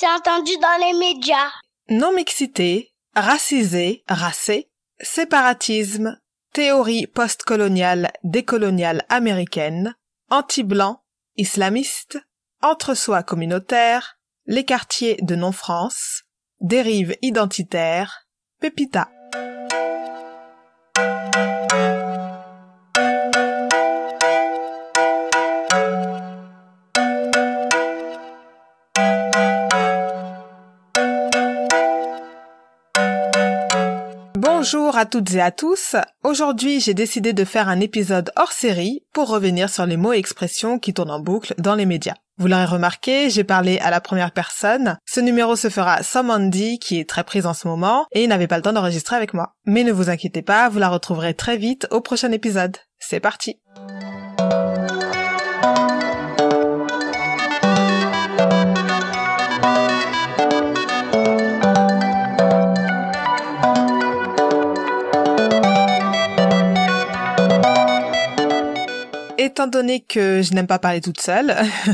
C'est. Non-mixité, racisé, racé, séparatisme, théorie postcoloniale décoloniale américaine, anti-blanc, islamiste, entre-soi communautaire, les quartiers de non-France, dérive identitaire, Pépita. À toutes et à tous. Aujourd'hui, j'ai décidé de faire un épisode hors série pour revenir sur les mots et expressions qui tournent en boucle dans les médias. Vous l'aurez remarqué, j'ai parlé à la première personne. Ce numéro se fera sans Mandy, qui est très prise en ce moment, et n'avait pas le temps d'enregistrer avec moi. Mais ne vous inquiétez pas, vous la retrouverez très vite au prochain épisode. C'est parti. Étant donné que je n'aime pas parler toute seule,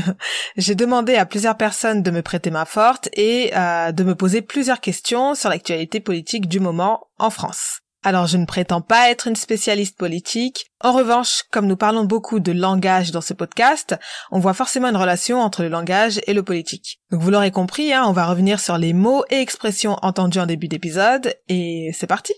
j'ai demandé à plusieurs personnes de me prêter main forte et euh, de me poser plusieurs questions sur l'actualité politique du moment en France. Alors je ne prétends pas être une spécialiste politique. En revanche, comme nous parlons beaucoup de langage dans ce podcast, on voit forcément une relation entre le langage et le politique. Donc vous l'aurez compris, hein, on va revenir sur les mots et expressions entendus en début d'épisode, et c'est parti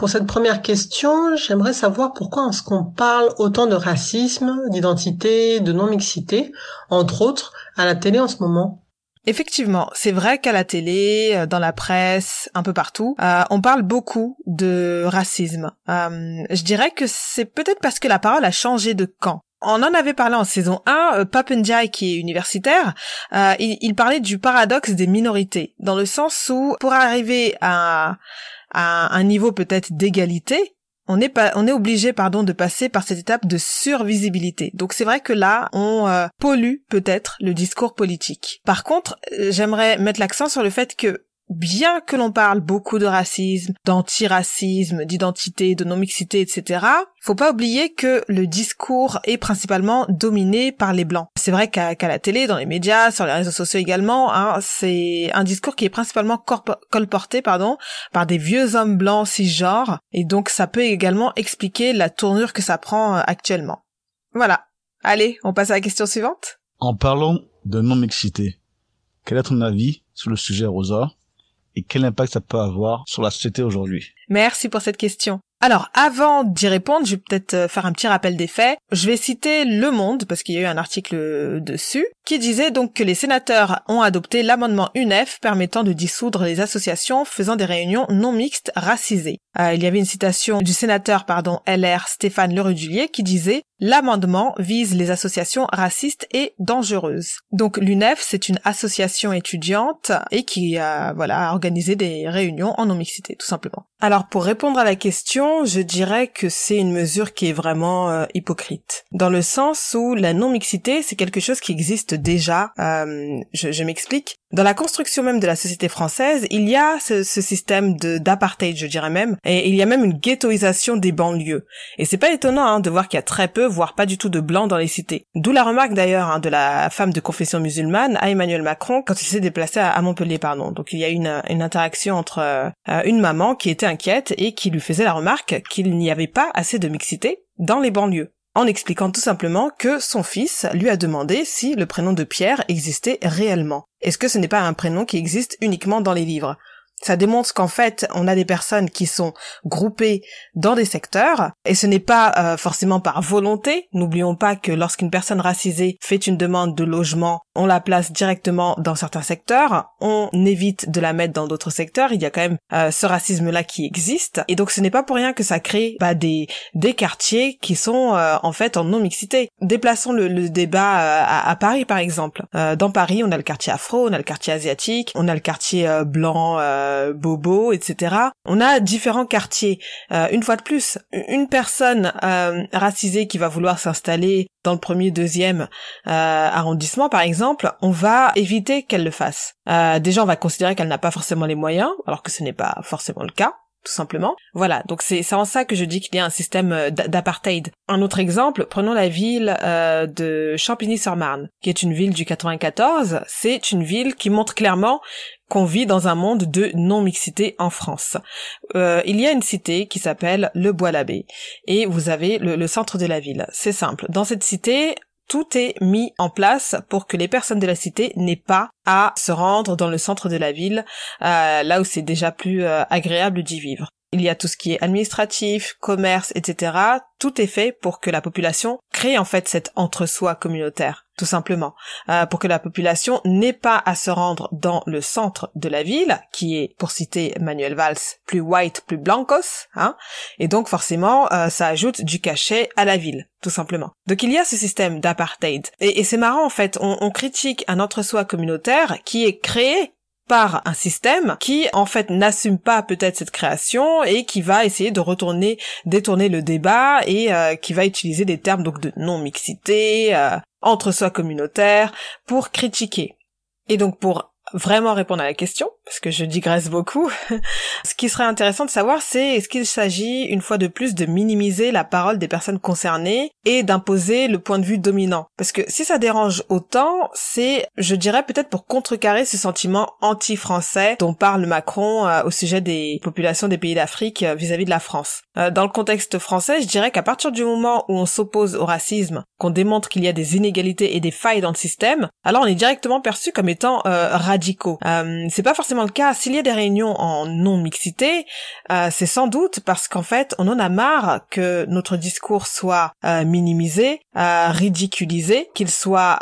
Pour cette première question, j'aimerais savoir pourquoi est-ce qu'on parle autant de racisme, d'identité, de non-mixité, entre autres, à la télé en ce moment? Effectivement, c'est vrai qu'à la télé, euh, dans la presse, un peu partout, euh, on parle beaucoup de racisme. Euh, je dirais que c'est peut-être parce que la parole a changé de camp. On en avait parlé en saison 1, euh, Papendiaï, qui est universitaire, il parlait du paradoxe des minorités, dans le sens où pour arriver à à un niveau peut-être d'égalité, on est pas, on est obligé, pardon, de passer par cette étape de survisibilité. Donc c'est vrai que là, on euh, pollue peut-être le discours politique. Par contre, euh, j'aimerais mettre l'accent sur le fait que bien que l'on parle beaucoup de racisme, d'antiracisme, d'identité, de non-mixité, etc., faut pas oublier que le discours est principalement dominé par les blancs. C'est vrai qu'à la télé, dans les médias, sur les réseaux sociaux également, hein, c'est un discours qui est principalement colporté pardon, par des vieux hommes blancs cisgenres, et donc ça peut également expliquer la tournure que ça prend euh, actuellement. Voilà. Allez, on passe à la question suivante. En parlant de non-mixité, quel est ton avis sur le sujet, Rosa? Et quel impact ça peut avoir sur la société aujourd'hui Merci pour cette question. Alors, avant d'y répondre, je vais peut-être euh, faire un petit rappel des faits. Je vais citer Le Monde, parce qu'il y a eu un article dessus, qui disait donc que les sénateurs ont adopté l'amendement UNEF permettant de dissoudre les associations faisant des réunions non mixtes racisées. Euh, il y avait une citation du sénateur, pardon, LR Stéphane Lerudulier qui disait L'amendement vise les associations racistes et dangereuses. Donc l'UNEF, c'est une association étudiante et qui a voilà organisé des réunions en non-mixité, tout simplement. Alors pour répondre à la question, je dirais que c'est une mesure qui est vraiment euh, hypocrite, dans le sens où la non-mixité, c'est quelque chose qui existe déjà. Euh, je, je m'explique. Dans la construction même de la société française, il y a ce, système d'apartheid, je dirais même, et il y a même une ghettoisation des banlieues. Et c'est pas étonnant hein, de voir qu'il y a très peu, voire pas du tout de blancs dans les cités. D'où la remarque d'ailleurs hein, de la femme de confession musulmane à Emmanuel Macron quand il s'est déplacé à, Montpellier, pardon. Donc il y a une, une interaction entre euh, une maman qui était inquiète et qui lui faisait la remarque qu'il n'y avait pas assez de mixité dans les banlieues en expliquant tout simplement que son fils lui a demandé si le prénom de Pierre existait réellement. Est-ce que ce n'est pas un prénom qui existe uniquement dans les livres? Ça démontre qu'en fait, on a des personnes qui sont groupées dans des secteurs, et ce n'est pas euh, forcément par volonté. N'oublions pas que lorsqu'une personne racisée fait une demande de logement, on la place directement dans certains secteurs, on évite de la mettre dans d'autres secteurs. Il y a quand même euh, ce racisme-là qui existe, et donc ce n'est pas pour rien que ça crée bah, des des quartiers qui sont euh, en fait en non mixité. Déplaçons le, débat à, à, Paris par exemple. dans Paris, on a le quartier afro, on a le quartier asiatique, on a le quartier blanc euh, Bobo, etc. On a différents quartiers. Euh, une fois de plus, une personne euh, racisée qui va vouloir s'installer dans le premier, deuxième arrondissement, par exemple, on va éviter qu'elle le fasse. déjà, on va considérer qu'elle n'a pas forcément les moyens, alors que ce n'est pas forcément le cas tout simplement. Voilà, donc c'est en ça que je dis qu'il y a un système euh, d'apartheid. Un autre exemple, prenons la ville euh, de Champigny-sur-Marne, qui est une ville du 94. C'est une ville qui montre clairement qu'on vit dans un monde de non-mixité en France. Euh, il y a une cité qui s'appelle le Bois-l'Abbé, et vous avez le, centre de la ville. C'est simple. Dans cette cité, tout est mis en place pour que les personnes de la cité n'aient pas à se rendre dans le centre de la ville, euh, là où c'est déjà plus euh, agréable d'y vivre. Il y a tout ce qui est administratif, commerce, etc. Tout est fait pour que la population crée en fait cet entre-soi communautaire, tout simplement, euh, pour que la population n'ait pas à se rendre dans le centre de la ville, qui est, pour citer Manuel Valls, plus white, plus blancos, hein, et donc forcément, euh, ça ajoute du cachet à la ville, tout simplement. Donc il y a ce système d'apartheid, et, c'est marrant en fait, on, on critique un entre-soi communautaire qui est créé par un système qui en fait n'assume pas peut-être cette création et qui va essayer de retourner détourner le débat et euh, qui va utiliser des termes donc de non mixité euh, entre soi communautaire pour critiquer. Et donc pour vraiment répondre à la question, parce que je digresse beaucoup. Ce qui serait intéressant de savoir, c'est est-ce qu'il s'agit une fois de plus de minimiser la parole des personnes concernées et d'imposer le point de vue dominant? Parce que si ça dérange autant, c'est, je dirais peut-être pour contrecarrer ce sentiment anti-français dont parle Macron euh, au sujet des populations des pays d'Afrique euh, vis-à-vis de la France. Euh, dans le contexte français, je dirais qu'à partir du moment où on s'oppose au racisme, qu'on démontre qu'il y a des inégalités et des failles dans le système, alors on est directement perçu comme étant Euh, c'est pas forcément le cas. S'il y a des réunions en non-mixité, euh, c'est sans doute parce qu'en fait, on en a marre que notre discours soit euh, minimisé, ridiculisé, qu'il soit,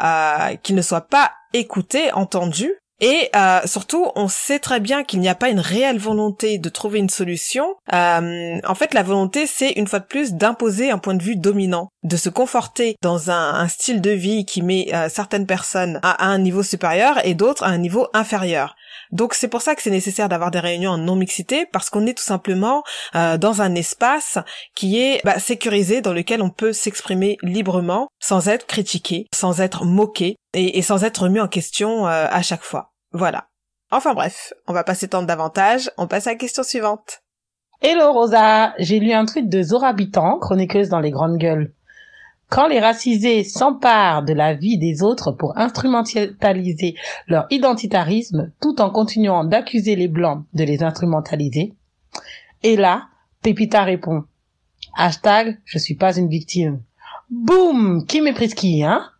qu'il ne soit pas écouté, entendu, et euh, surtout, on sait très bien qu'il n'y a pas une réelle volonté de trouver une solution. Euh, en fait, la volonté, c'est une fois de plus d'imposer un point de vue dominant, de se conforter dans un, style de vie qui met euh, certaines personnes à, un niveau supérieur et d'autres à un niveau inférieur. Donc c'est pour ça que c'est nécessaire d'avoir des réunions en non-mixité, parce qu'on est tout simplement dans un espace qui est bah, sécurisé, dans lequel on peut s'exprimer librement, sans être critiqué, sans être moqué, et, sans être remis en question à chaque fois. Voilà. Enfin bref, on va pas s'étendre davantage, on passe à la question suivante. Hello Rosa, j'ai lu un tweet de Zora Bitan, chroniqueuse dans les grandes gueules. Quand les racisés s'emparent de la vie des autres pour instrumentaliser leur identitarisme tout en continuant d'accuser les blancs de les instrumentaliser. Et là, Pépita répond. Hashtag, je suis pas une victime. Boum! Qui méprise qui, hein?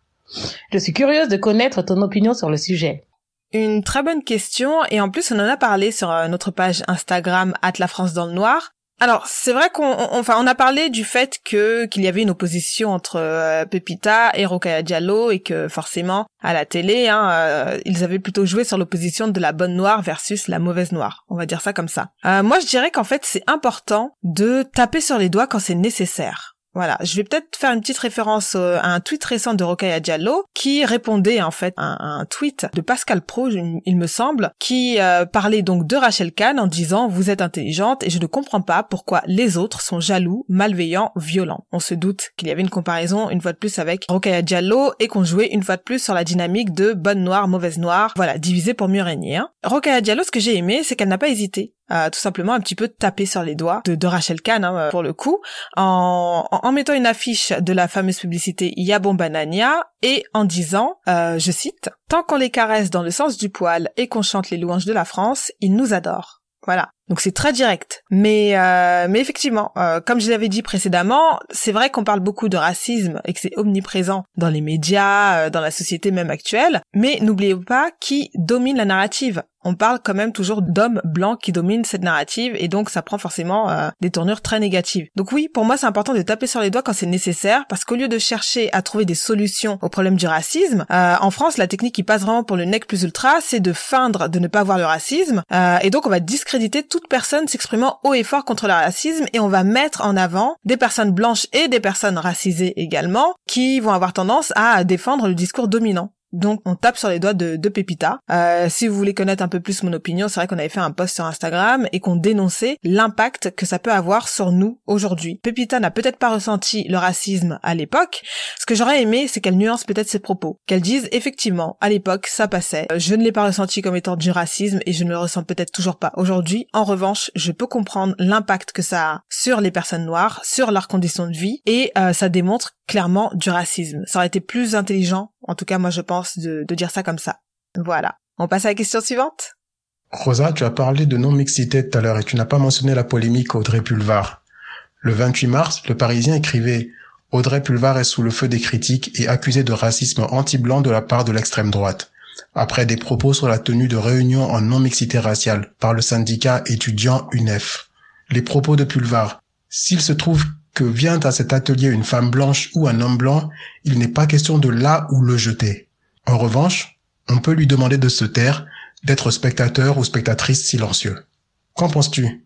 Je suis curieuse de connaître ton opinion sur le sujet. Une très bonne question et en plus on en a parlé sur euh, notre page Instagram at la France dans le noir. Alors c'est vrai qu'on enfin on a parlé du fait que qu'il y avait une opposition entre euh, Pepita et Rokaya Diallo et que forcément à la télé hein, euh, ils avaient plutôt joué sur l'opposition de la bonne noire versus la mauvaise noire. On va dire ça comme ça. moi je dirais qu'en fait c'est important de taper sur les doigts quand c'est nécessaire. Voilà, je vais peut-être faire une petite référence à un tweet récent de Rokaya Diallo qui répondait en fait à un tweet de Pascal Pro, il me semble, qui euh, parlait donc de Rachel Kahn en disant vous êtes intelligente et je ne comprends pas pourquoi les autres sont jaloux, malveillants, violents. On se doute qu'il y avait une comparaison une fois de plus avec Rokaya Diallo et qu'on jouait une fois de plus sur la dynamique de bonne noire, mauvaise noire, voilà, divisé pour mieux régner. Hein. Rokaya Diallo, ce que j'ai aimé, c'est qu'elle n'a pas hésité tout simplement un petit peu taper sur les doigts de, Rachel Kahn hein, pour le coup, en, en, mettant une affiche de la fameuse publicité Yabon Banania et en disant, euh, je cite, Tant qu'on les caresse dans le sens du poil et qu'on chante les louanges de la France, ils nous adorent. Voilà. Donc c'est très direct. Mais euh, mais effectivement, euh, comme je l'avais dit précédemment, c'est vrai qu'on parle beaucoup de racisme et que c'est omniprésent dans les médias, euh, dans la société même actuelle. Mais n'oubliez pas qui domine la narrative on parle quand même toujours d'hommes blancs qui dominent cette narrative et donc ça prend forcément euh, des tournures très négatives. Donc oui, pour moi c'est important de taper sur les doigts quand c'est nécessaire parce qu'au lieu de chercher à trouver des solutions au problème du racisme, euh, en France la technique qui passe vraiment pour le nec plus ultra, c'est de feindre de ne pas voir le racisme euh, et donc on va discréditer toute personne s'exprimant haut et fort contre le racisme et on va mettre en avant des personnes blanches et des personnes racisées également qui vont avoir tendance à défendre le discours dominant. Donc on tape sur les doigts de, de Pépita. Euh, si vous voulez connaître un peu plus mon opinion, c'est vrai qu'on avait fait un post sur Instagram et qu'on dénonçait l'impact que ça peut avoir sur nous aujourd'hui. Pépita n'a peut-être pas ressenti le racisme à l'époque. Ce que j'aurais aimé, c'est qu'elle nuance peut-être ses propos, qu'elle dise effectivement à l'époque ça passait. Euh, je ne l'ai pas ressenti comme étant du racisme et je ne le ressens peut-être toujours pas aujourd'hui. En revanche, je peux comprendre l'impact que ça a sur les personnes noires, sur leurs conditions de vie et euh, ça démontre clairement du racisme. Ça aurait été plus intelligent, en tout cas moi je pense, de, dire ça. Voilà. On passe à la question suivante Rosa, tu as parlé de non-mixité tout à l'heure et tu n'as pas mentionné la polémique Audrey Pulvar. Le 28 mars, le Parisien écrivait Audrey Pulvar est sous le feu des critiques et accusée de racisme anti-blanc de la part de l'extrême droite, après des propos sur la tenue de réunions en non-mixité raciale par le syndicat étudiant UNEF. Les propos de Pulvar. S'il se trouve que vient à cet atelier une femme blanche ou un homme blanc, il n'est pas question de là ou le jeter. En revanche, on peut lui demander de se taire, d'être spectateur ou spectatrice silencieux. Qu'en penses-tu?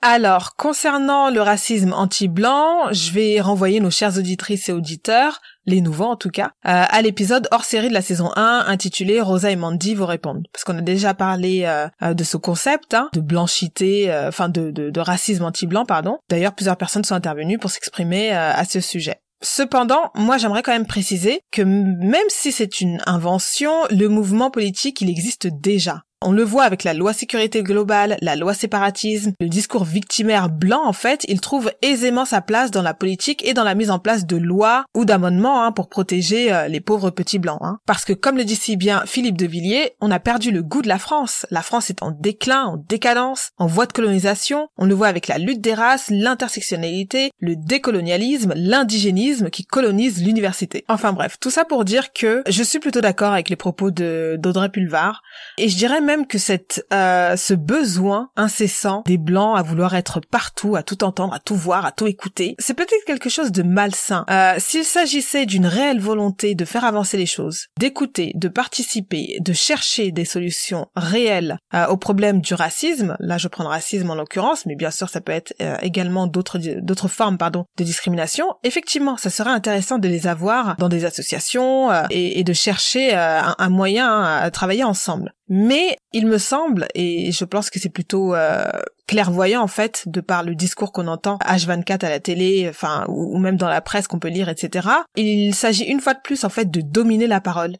Alors, concernant le racisme anti-blanc, je vais renvoyer nos chères auditrices et auditeurs, les nouveaux en tout cas, euh, à l'épisode hors série de la saison 1 intitulé Rosa et Mandy vous répondent. Parce qu'on a déjà parlé euh, euh, de ce concept, hein, de blanchité, enfin de, racisme anti-blanc, pardon. D'ailleurs, plusieurs personnes sont intervenues pour s'exprimer à ce sujet. Cependant, moi j'aimerais quand même préciser que même si c'est une invention, le mouvement politique il existe déjà. On le voit avec la loi sécurité globale, la loi séparatisme, le discours victimaire blanc en fait, il trouve aisément sa place dans la politique et dans la mise en place de lois ou d'amendements hein, pour protéger euh, les pauvres petits blancs. Hein. Parce que comme le dit si bien Philippe de Villiers, on a perdu le goût de la France. La France est en déclin, en décadence, en voie de colonisation. On le voit avec la lutte des races, l'intersectionnalité, le décolonialisme, l'indigénisme qui colonise l'université. Enfin bref, tout ça pour dire que je suis plutôt d'accord avec les propos d'Audrey Pulvar et je dirais même que cette, euh, ce besoin incessant des blancs à vouloir être partout, à tout entendre, à tout voir, à tout écouter, c'est peut-être quelque chose de malsain. Euh, S'il s'agissait d'une réelle volonté de faire avancer les choses, d'écouter, de participer, de chercher des solutions réelles euh, au problème du racisme, là je prends le racisme en l'occurrence, mais bien sûr ça peut être euh, également d'autres d'autres formes pardon de discrimination. Effectivement, ça serait intéressant de les avoir dans des associations euh, et, et, de chercher un, un moyen à travailler ensemble. Mais il me semble, et je pense que c'est plutôt euh, clairvoyant en fait, de par le discours qu'on entend H24 à la télé, enfin ou, même dans la presse qu'on peut lire, etc. Il s'agit une fois de plus en fait de dominer la parole.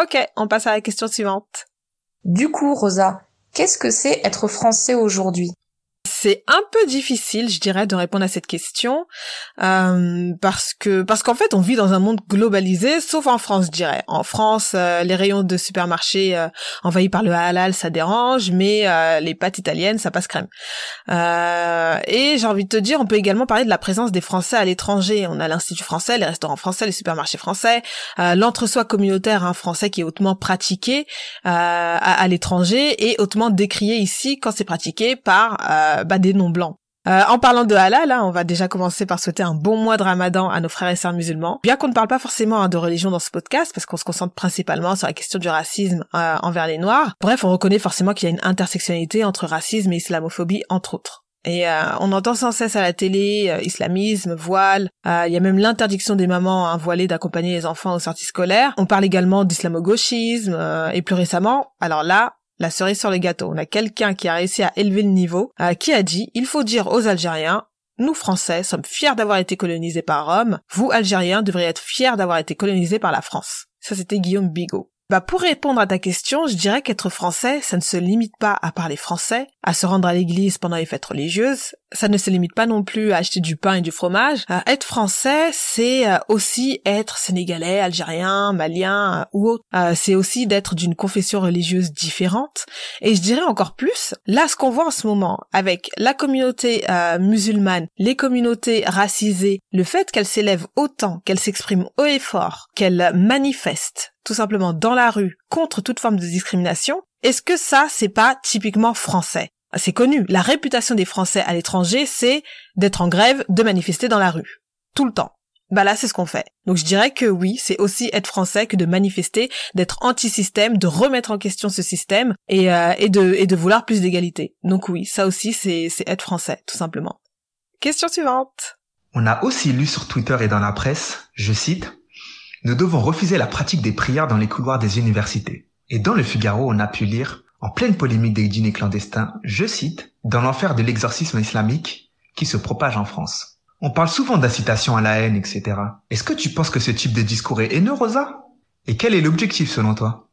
Ok, on passe à la question suivante. Du coup, Rosa, qu'est-ce que c'est être français aujourd'hui? C'est un peu difficile, je dirais, de répondre à cette question euh, parce que parce qu'en fait, on vit dans un monde globalisé, sauf en France, je dirais. En France, euh, les rayons de supermarché euh, envahis par le halal, ça dérange, mais les pâtes italiennes, ça passe crème. et j'ai envie de te dire, on peut également parler de la présence des Français à l'étranger. On a l'Institut français, les restaurants français, les supermarchés français, l'entre-soi communautaire hein, français qui est hautement pratiqué à, à l'étranger et hautement décrié ici quand c'est pratiqué par des noms blancs. Euh, en parlant de halal, on va déjà commencer par souhaiter un bon mois de ramadan à nos frères et sœurs musulmans. Bien qu'on ne parle pas forcément hein, de religion dans ce podcast, parce qu'on se concentre principalement sur la question du racisme euh, envers les Noirs. Bref, on reconnaît forcément qu'il y a une intersectionnalité entre racisme et islamophobie, entre autres. Et euh, on entend sans cesse à la télé islamisme, voile. Il y a même l'interdiction des mamans hein, voilées d'accompagner les enfants aux sorties scolaires. On parle également d'islamo-gauchisme et plus récemment, alors là, la cerise sur le gâteau. On a quelqu'un qui a réussi à élever le niveau, euh, qui a dit, il faut dire aux Algériens, nous Français sommes fiers d'avoir été colonisés par Rome, vous Algériens devriez être fiers d'avoir été colonisés par la France. Ça c'était Guillaume Bigot. Bah pour répondre à ta question, je dirais qu'être français, ça ne se limite pas à parler français, à se rendre à l'église pendant les fêtes religieuses, ça ne se limite pas non plus à acheter du pain et du fromage. Euh, être français, c'est euh, aussi être sénégalais, algérien, malien euh, ou autre. c'est aussi d'être d'une confession religieuse différente. Et je dirais encore plus, là ce qu'on voit en ce moment avec la communauté musulmane, les communautés racisées, le fait qu'elles s'élèvent autant, qu'elles s'expriment haut et fort, qu'elles manifestent tout simplement dans la rue contre toute forme de discrimination, est-ce que ça, c'est pas typiquement français? C'est connu. La réputation des Français à l'étranger, c'est d'être en grève, de manifester dans la rue. Tout le temps. Bah là, c'est ce qu'on fait. Donc je dirais que oui, c'est aussi être français que de manifester, d'être anti-système, de remettre en question ce système et, euh, et, de, et de vouloir plus d'égalité. Donc oui, ça aussi, c'est être français, tout simplement. Question suivante. On a aussi lu sur Twitter et dans la presse, je cite, nous devons refuser la pratique des prières dans les couloirs des universités. Et dans le Figaro, on a pu lire, en pleine polémique des dîners clandestins, je cite, dans l'enfer de l'exorcisme islamique qui se propage en France. On parle souvent d'incitation à la haine, etc. Est-ce que tu penses que ce type de discours est haineux, Rosa? Et quel est l'objectif selon toi?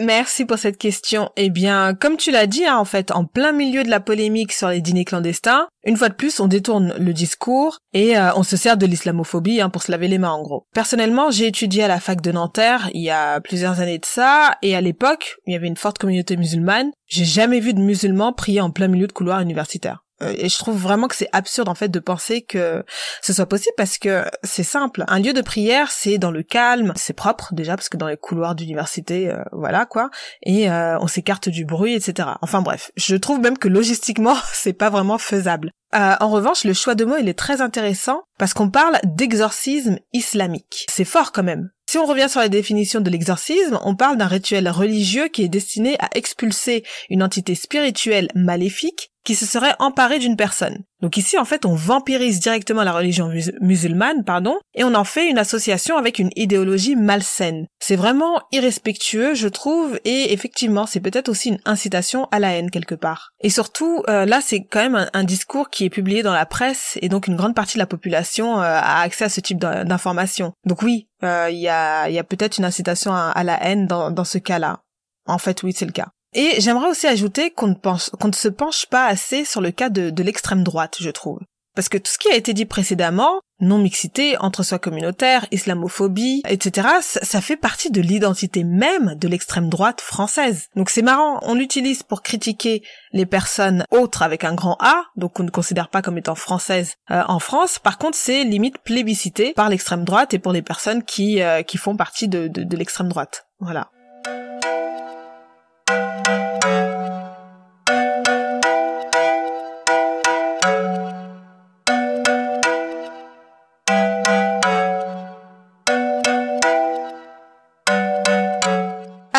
Merci pour cette question. Eh bien, comme tu l'as dit, hein, en fait, en plein milieu de la polémique sur les dîners clandestins, une fois de plus, on détourne le discours et euh, on se sert de l'islamophobie hein, pour se laver les mains, en gros. Personnellement, j'ai étudié à la fac de Nanterre il y a plusieurs années de ça, et à l'époque, il y avait une forte communauté musulmane. J'ai jamais vu de musulmans prier en plein milieu de couloirs universitaires. Euh, et je trouve vraiment que c'est absurde en fait de penser que ce soit possible parce que c'est simple. Un lieu de prière, c'est dans le calme, c'est propre déjà parce que dans les couloirs d'université, euh, voilà quoi, et euh, on s'écarte du bruit, etc. Enfin bref, je trouve même que logistiquement, c'est pas vraiment faisable. en revanche, le choix de mots il est très intéressant parce qu'on parle d'exorcisme islamique. C'est fort quand même. Si on revient sur la définition de l'exorcisme, on parle d'un rituel religieux qui est destiné à expulser une entité spirituelle maléfique qui se serait emparé d'une personne. Donc ici, en fait, on vampirise directement la religion musulmane, pardon, et on en fait une association avec une idéologie malsaine. C'est vraiment irrespectueux, je trouve, et effectivement, c'est peut-être aussi une incitation à la haine quelque part. Et surtout, euh, là, c'est quand même un, discours qui est publié dans la presse, et donc une grande partie de la population euh, a accès à ce type d'informations. Donc oui, euh, il y a, peut-être une incitation à, la haine dans ce cas-là. En fait, oui, c'est le cas. Et j'aimerais aussi ajouter qu'on ne pense, qu'on ne se penche pas assez sur le cas de, de l'extrême droite, je trouve. Parce que tout ce qui a été dit précédemment, non-mixité, entre-soi communautaire, islamophobie, etc., ça, fait partie de l'identité même de l'extrême droite française. Donc c'est marrant, on l'utilise pour critiquer les personnes autres avec un grand A, donc on ne considère pas comme étant françaises euh, en France. Par contre, c'est limite plébiscité par l'extrême droite et pour les personnes qui, euh, qui font partie de, de, de l'extrême droite. Voilà.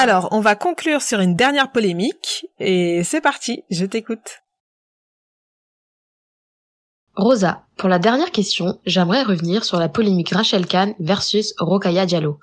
Alors, on va conclure sur une dernière polémique, et c'est parti, je t'écoute. Rosa, pour la dernière question, j'aimerais revenir sur la polémique Rachel Kahn versus Rokaya Diallo.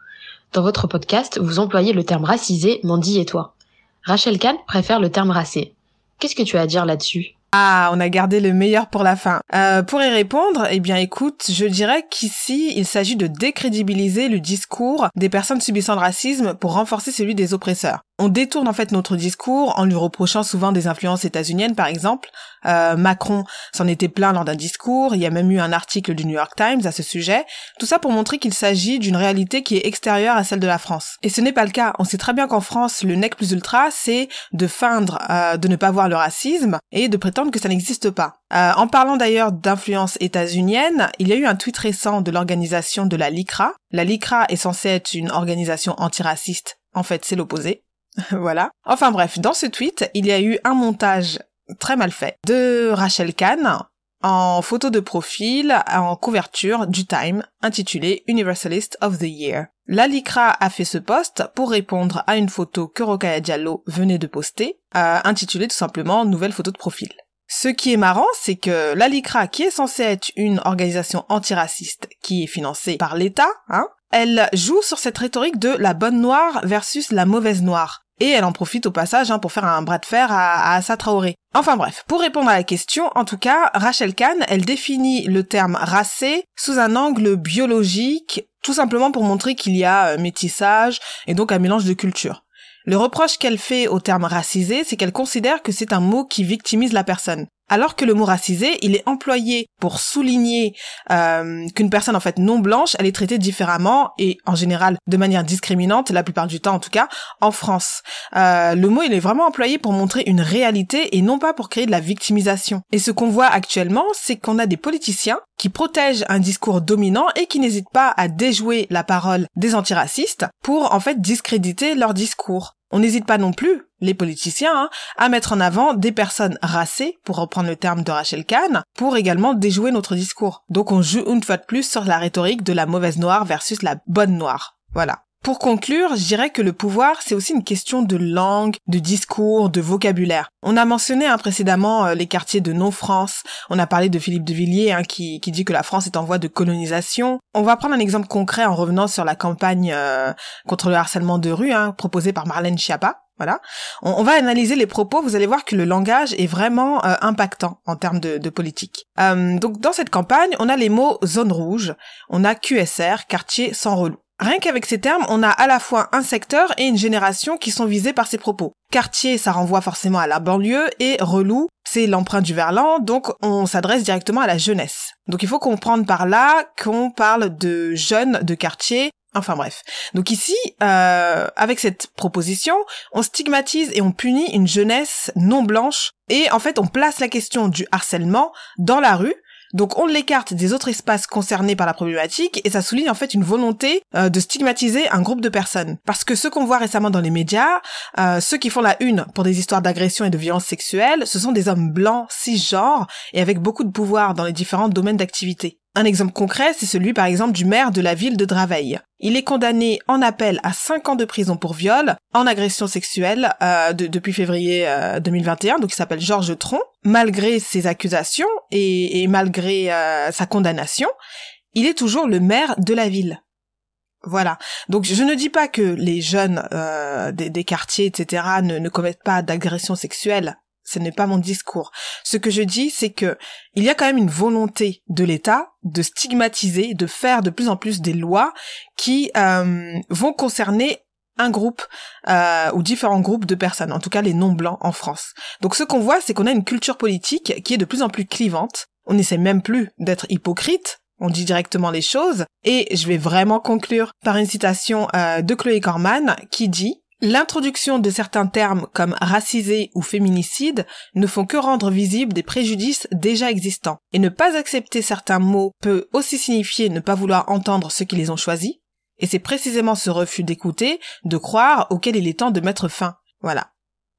Dans votre podcast, vous employez le terme racisé, Mandy et toi. Rachel Kahn préfère le terme racé. Qu'est-ce que tu as à dire là-dessus? Ah, on a gardé le meilleur pour la fin. Euh, pour y répondre, eh bien écoute, je dirais qu'ici, il s'agit de décrédibiliser le discours des personnes subissant le racisme pour renforcer celui des oppresseurs. On détourne en fait notre discours en lui reprochant souvent des influences états-uniennes, par exemple. Euh, Macron s'en était plein lors d'un discours, il y a même eu un article du New York Times à ce sujet. Tout ça pour montrer qu'il s'agit d'une réalité qui est extérieure à celle de la France. Et ce n'est pas le cas. On sait très bien qu'en France, le nec plus ultra, c'est de feindre euh, de ne pas voir le racisme et de prétendre que ça n'existe pas. Euh, en parlant d'ailleurs d'influence états-unienne, il y a eu un tweet récent de l'organisation de la LICRA. La LICRA est censée être une organisation antiraciste. En fait, c'est l'opposé. voilà. Enfin bref, dans ce tweet, il y a eu un montage très mal fait de Rachel Kahn en photo de profil en couverture du Time intitulé Universalist of the Year. La LICRA a fait ce post pour répondre à une photo que Rokaya Diallo venait de poster, euh, intitulée tout simplement Nouvelle photo de profil. Ce qui est marrant, c'est que la qui est censée être une organisation antiraciste qui est financée par l'État, hein, elle joue sur cette rhétorique de la bonne noire versus la mauvaise noire. Et elle en profite au passage hein, pour faire un bras de fer à, à Assa Traoré. Enfin bref, pour répondre à la question, en tout cas, Rachel Kahn, elle définit le terme racé sous un angle biologique, tout simplement pour montrer qu'il y a euh, métissage et donc un mélange de cultures. Le reproche qu'elle fait au terme racisé, c'est qu'elle considère que c'est un mot qui victimise la personne. Alors que le mot racisé, il est employé pour souligner euh, qu'une personne en fait non blanche, elle est traitée différemment et en général de manière discriminante, la plupart du temps en tout cas, en France. Euh, le mot il est vraiment employé pour montrer une réalité et non pas pour créer de la victimisation. Et ce qu'on voit actuellement, c'est qu'on a des politiciens qui protègent un discours dominant et qui n'hésitent pas à déjouer la parole des antiracistes pour en fait discréditer leur discours. On n'hésite pas non plus, les politiciens, hein, à mettre en avant des personnes racées, pour reprendre le terme de Rachel Kahn, pour également déjouer notre discours. Donc on joue une fois de plus sur la rhétorique de la mauvaise noire versus la bonne noire. Voilà. Pour conclure, je dirais que le pouvoir, c'est aussi une question de langue, de discours, de vocabulaire. On a mentionné hein, précédemment euh, les quartiers de non-France. On a parlé de Philippe de Villiers hein, qui, qui dit que la France est en voie de colonisation. On va prendre un exemple concret en revenant sur la campagne euh, contre le harcèlement de rue hein, proposée par Marlène Schiappa. Voilà. On, va analyser les propos. Vous allez voir que le langage est vraiment euh, impactant en termes de, de politique. donc dans cette campagne, on a les mots zone rouge, on a QSR, quartier sans relou. Rien qu'avec ces termes, on a à la fois un secteur et une génération qui sont visés par ces propos. Quartier, ça renvoie forcément à la banlieue, et relou, c'est l'empreinte du verlan, donc on s'adresse directement à la jeunesse. Donc il faut comprendre par là qu'on parle de jeunes de quartier, Enfin bref. Donc ici, euh, avec cette proposition, on stigmatise et on punit une jeunesse non blanche et en fait on place la question du harcèlement dans la rue donc on l'écarte des autres espaces concernés par la problématique et ça souligne en fait une volonté euh, de stigmatiser un groupe de personnes. Parce que ce qu'on voit récemment dans les médias, euh, ceux qui font la une pour des histoires d'agression et de violence sexuelle, ce sont des hommes blancs, cisgenres et avec beaucoup de pouvoir dans les différents domaines d'activité. Un exemple concret, c'est celui par exemple du maire de la ville de Draveil. Il est condamné en appel à 5 ans de prison pour viol, en agression sexuelle euh, depuis février 2021, euh, donc il s'appelle Georges Tron. Malgré ses accusations et, malgré euh, sa condamnation, il est toujours le maire de la ville. Voilà. Donc je ne dis pas que les jeunes des, quartiers, etc., ne, ne commettent pas d'agression sexuelle ce n'est pas mon discours. Ce que je dis, c'est que il y a quand même une volonté de l'État de stigmatiser, de faire de plus en plus des lois qui euh, vont concerner un groupe euh, ou différents groupes de personnes, en tout cas les non-blancs en France. Donc ce qu'on voit, c'est qu'on a une culture politique qui est de plus en plus clivante. On n'essaie même plus d'être hypocrite. On dit directement les choses. Et je vais vraiment conclure par une citation euh, de Chloé Corman qui dit L'introduction de certains termes comme racisé ou féminicide ne font que rendre visibles des préjudices déjà existants. Et ne pas accepter certains mots peut aussi signifier ne pas vouloir entendre ceux qui les ont choisis. Et c'est précisément ce refus d'écouter, de croire, auquel il est temps de mettre fin. Voilà.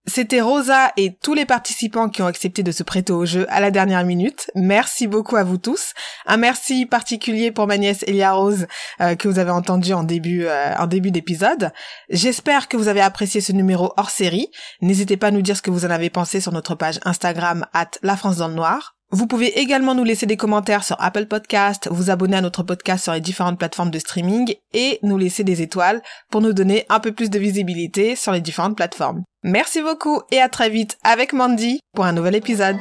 C'était Rosa et tous les participants qui ont accepté de se prêter au jeu à la dernière minute. Merci beaucoup à vous tous. Un merci particulier pour ma nièce Elia Rose euh, que vous avez entendu en début euh, en début d'épisode. J'espère que vous avez apprécié ce numéro hors série. N'hésitez pas à nous dire ce que vous en avez pensé sur notre page Instagram at La France dans le Noir. Vous pouvez également nous laisser des commentaires sur Apple Podcast, vous abonner à notre podcast sur les différentes plateformes de streaming et nous laisser des étoiles pour nous donner un peu plus de visibilité sur les différentes plateformes. Merci beaucoup et à très vite avec Mandy pour un nouvel épisode.